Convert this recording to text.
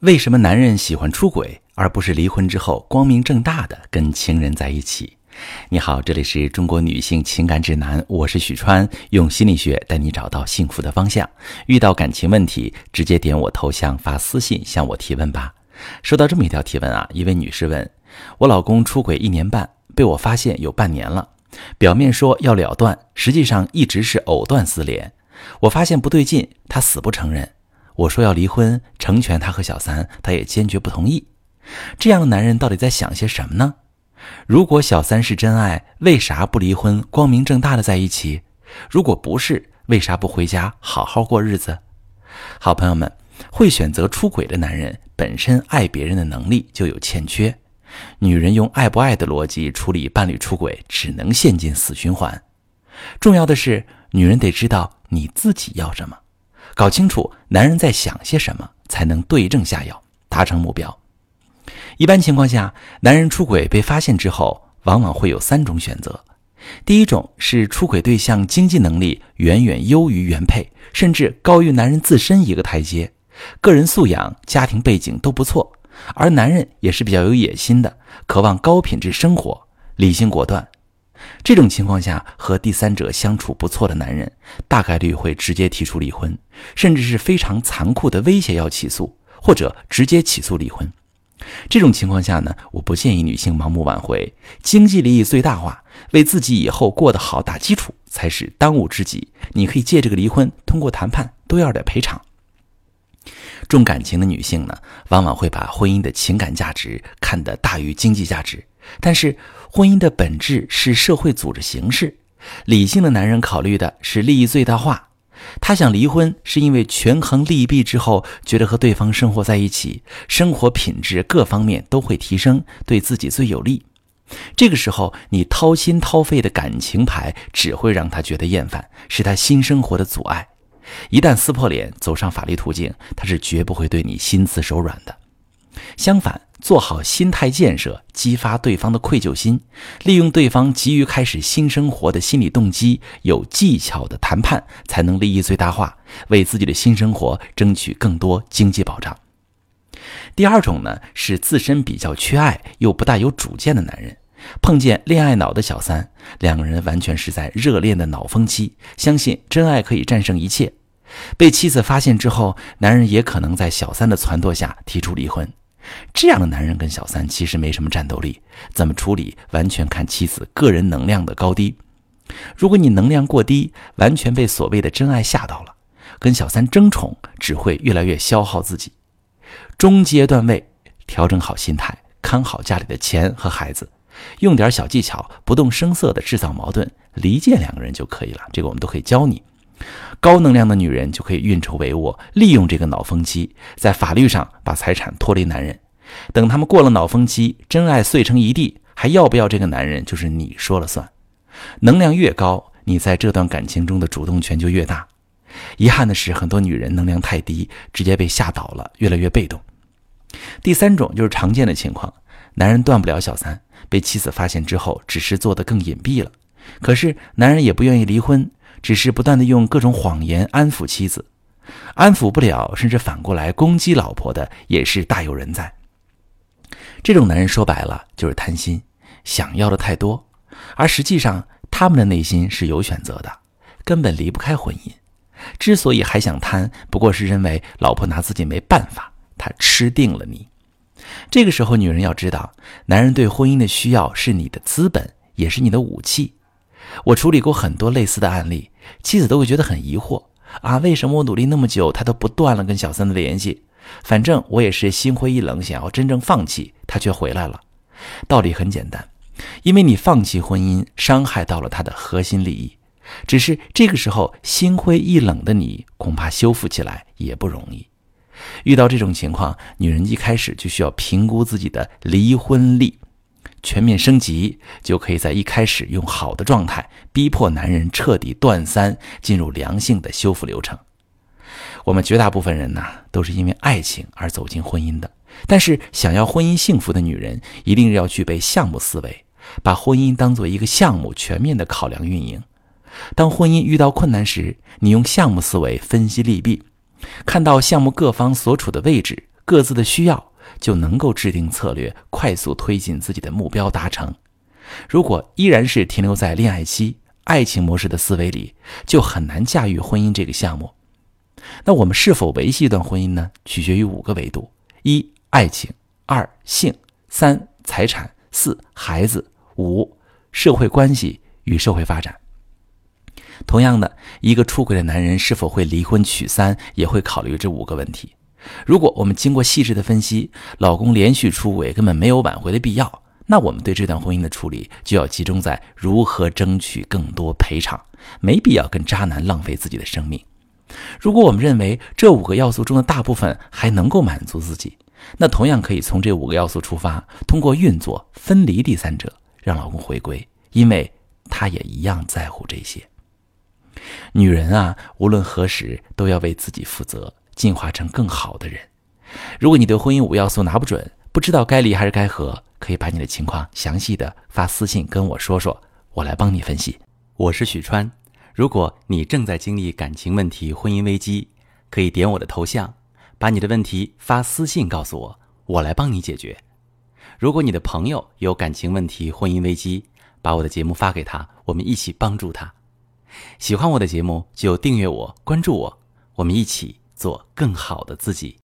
为什么男人喜欢出轨，而不是离婚之后光明正大的跟情人在一起？你好，这里是中国女性情感指南，我是许川，用心理学带你找到幸福的方向。遇到感情问题，直接点我头像发私信向我提问吧。收到这么一条提问啊，一位女士问我老公出轨一年半，被我发现有半年了，表面说要了断，实际上一直是藕断丝连。我发现不对劲，他死不承认。我说要离婚，成全他和小三，他也坚决不同意。这样的男人到底在想些什么呢？如果小三是真爱，为啥不离婚，光明正大的在一起？如果不是，为啥不回家好好过日子？好朋友们，会选择出轨的男人，本身爱别人的能力就有欠缺。女人用爱不爱的逻辑处理伴侣出轨，只能陷进死循环。重要的是，女人得知道你自己要什么。搞清楚男人在想些什么，才能对症下药，达成目标。一般情况下，男人出轨被发现之后，往往会有三种选择：第一种是出轨对象经济能力远远优于原配，甚至高于男人自身一个台阶，个人素养、家庭背景都不错，而男人也是比较有野心的，渴望高品质生活，理性果断。这种情况下，和第三者相处不错的男人，大概率会直接提出离婚，甚至是非常残酷的威胁要起诉，或者直接起诉离婚。这种情况下呢，我不建议女性盲目挽回，经济利益最大化，为自己以后过得好打基础才是当务之急。你可以借这个离婚，通过谈判多要点赔偿。重感情的女性呢，往往会把婚姻的情感价值看得大于经济价值。但是，婚姻的本质是社会组织形式。理性的男人考虑的是利益最大化。他想离婚，是因为权衡利弊之后，觉得和对方生活在一起，生活品质各方面都会提升，对自己最有利。这个时候，你掏心掏肺的感情牌只会让他觉得厌烦，是他新生活的阻碍。一旦撕破脸，走上法律途径，他是绝不会对你心慈手软的。相反，做好心态建设，激发对方的愧疚心，利用对方急于开始新生活的心理动机，有技巧的谈判，才能利益最大化，为自己的新生活争取更多经济保障。第二种呢，是自身比较缺爱又不大有主见的男人，碰见恋爱脑的小三，两个人完全是在热恋的脑风期，相信真爱可以战胜一切。被妻子发现之后，男人也可能在小三的撺掇下提出离婚。这样的男人跟小三其实没什么战斗力，怎么处理完全看妻子个人能量的高低。如果你能量过低，完全被所谓的真爱吓到了，跟小三争宠只会越来越消耗自己。中阶段位，调整好心态，看好家里的钱和孩子，用点小技巧，不动声色的制造矛盾，离间两个人就可以了。这个我们都可以教你。高能量的女人就可以运筹帷幄，利用这个脑风期，在法律上把财产脱离男人。等他们过了脑风期，真爱碎成一地，还要不要这个男人，就是你说了算。能量越高，你在这段感情中的主动权就越大。遗憾的是，很多女人能量太低，直接被吓倒了，越来越被动。第三种就是常见的情况：男人断不了小三，被妻子发现之后，只是做得更隐蔽了。可是男人也不愿意离婚。只是不断的用各种谎言安抚妻子，安抚不了，甚至反过来攻击老婆的也是大有人在。这种男人说白了就是贪心，想要的太多，而实际上他们的内心是有选择的，根本离不开婚姻。之所以还想贪，不过是认为老婆拿自己没办法，他吃定了你。这个时候，女人要知道，男人对婚姻的需要是你的资本，也是你的武器。我处理过很多类似的案例，妻子都会觉得很疑惑啊，为什么我努力那么久，他都不断了跟小三的联系？反正我也是心灰意冷，想要真正放弃，他却回来了。道理很简单，因为你放弃婚姻，伤害到了他的核心利益。只是这个时候心灰意冷的你，恐怕修复起来也不容易。遇到这种情况，女人一开始就需要评估自己的离婚力。全面升级，就可以在一开始用好的状态逼迫男人彻底断三，进入良性的修复流程。我们绝大部分人呢，都是因为爱情而走进婚姻的。但是，想要婚姻幸福的女人，一定要具备项目思维，把婚姻当做一个项目，全面的考量运营。当婚姻遇到困难时，你用项目思维分析利弊，看到项目各方所处的位置，各自的需要，就能够制定策略，快速推进自己的目标达成。如果依然是停留在恋爱期、爱情模式的思维里，就很难驾驭婚姻这个项目。那我们是否维系一段婚姻呢？取决于五个维度：一、爱情；二、性；三、财产；四、孩子；五、社会关系与社会发展。同样的，一个出轨的男人是否会离婚娶三，也会考虑这五个问题。如果我们经过细致的分析，老公连续出轨根本没有挽回的必要，那我们对这段婚姻的处理就要集中在如何争取更多赔偿，没必要跟渣男浪费自己的生命。如果我们认为这五个要素中的大部分还能够满足自己，那同样可以从这五个要素出发，通过运作分离第三者，让老公回归，因为他也一样在乎这些。女人啊，无论何时都要为自己负责，进化成更好的人。如果你对婚姻五要素拿不准，不知道该离还是该和，可以把你的情况详细的发私信跟我说说，我来帮你分析。我是许川。如果你正在经历感情问题、婚姻危机，可以点我的头像，把你的问题发私信告诉我，我来帮你解决。如果你的朋友有感情问题、婚姻危机，把我的节目发给他，我们一起帮助他。喜欢我的节目就订阅我、关注我，我们一起做更好的自己。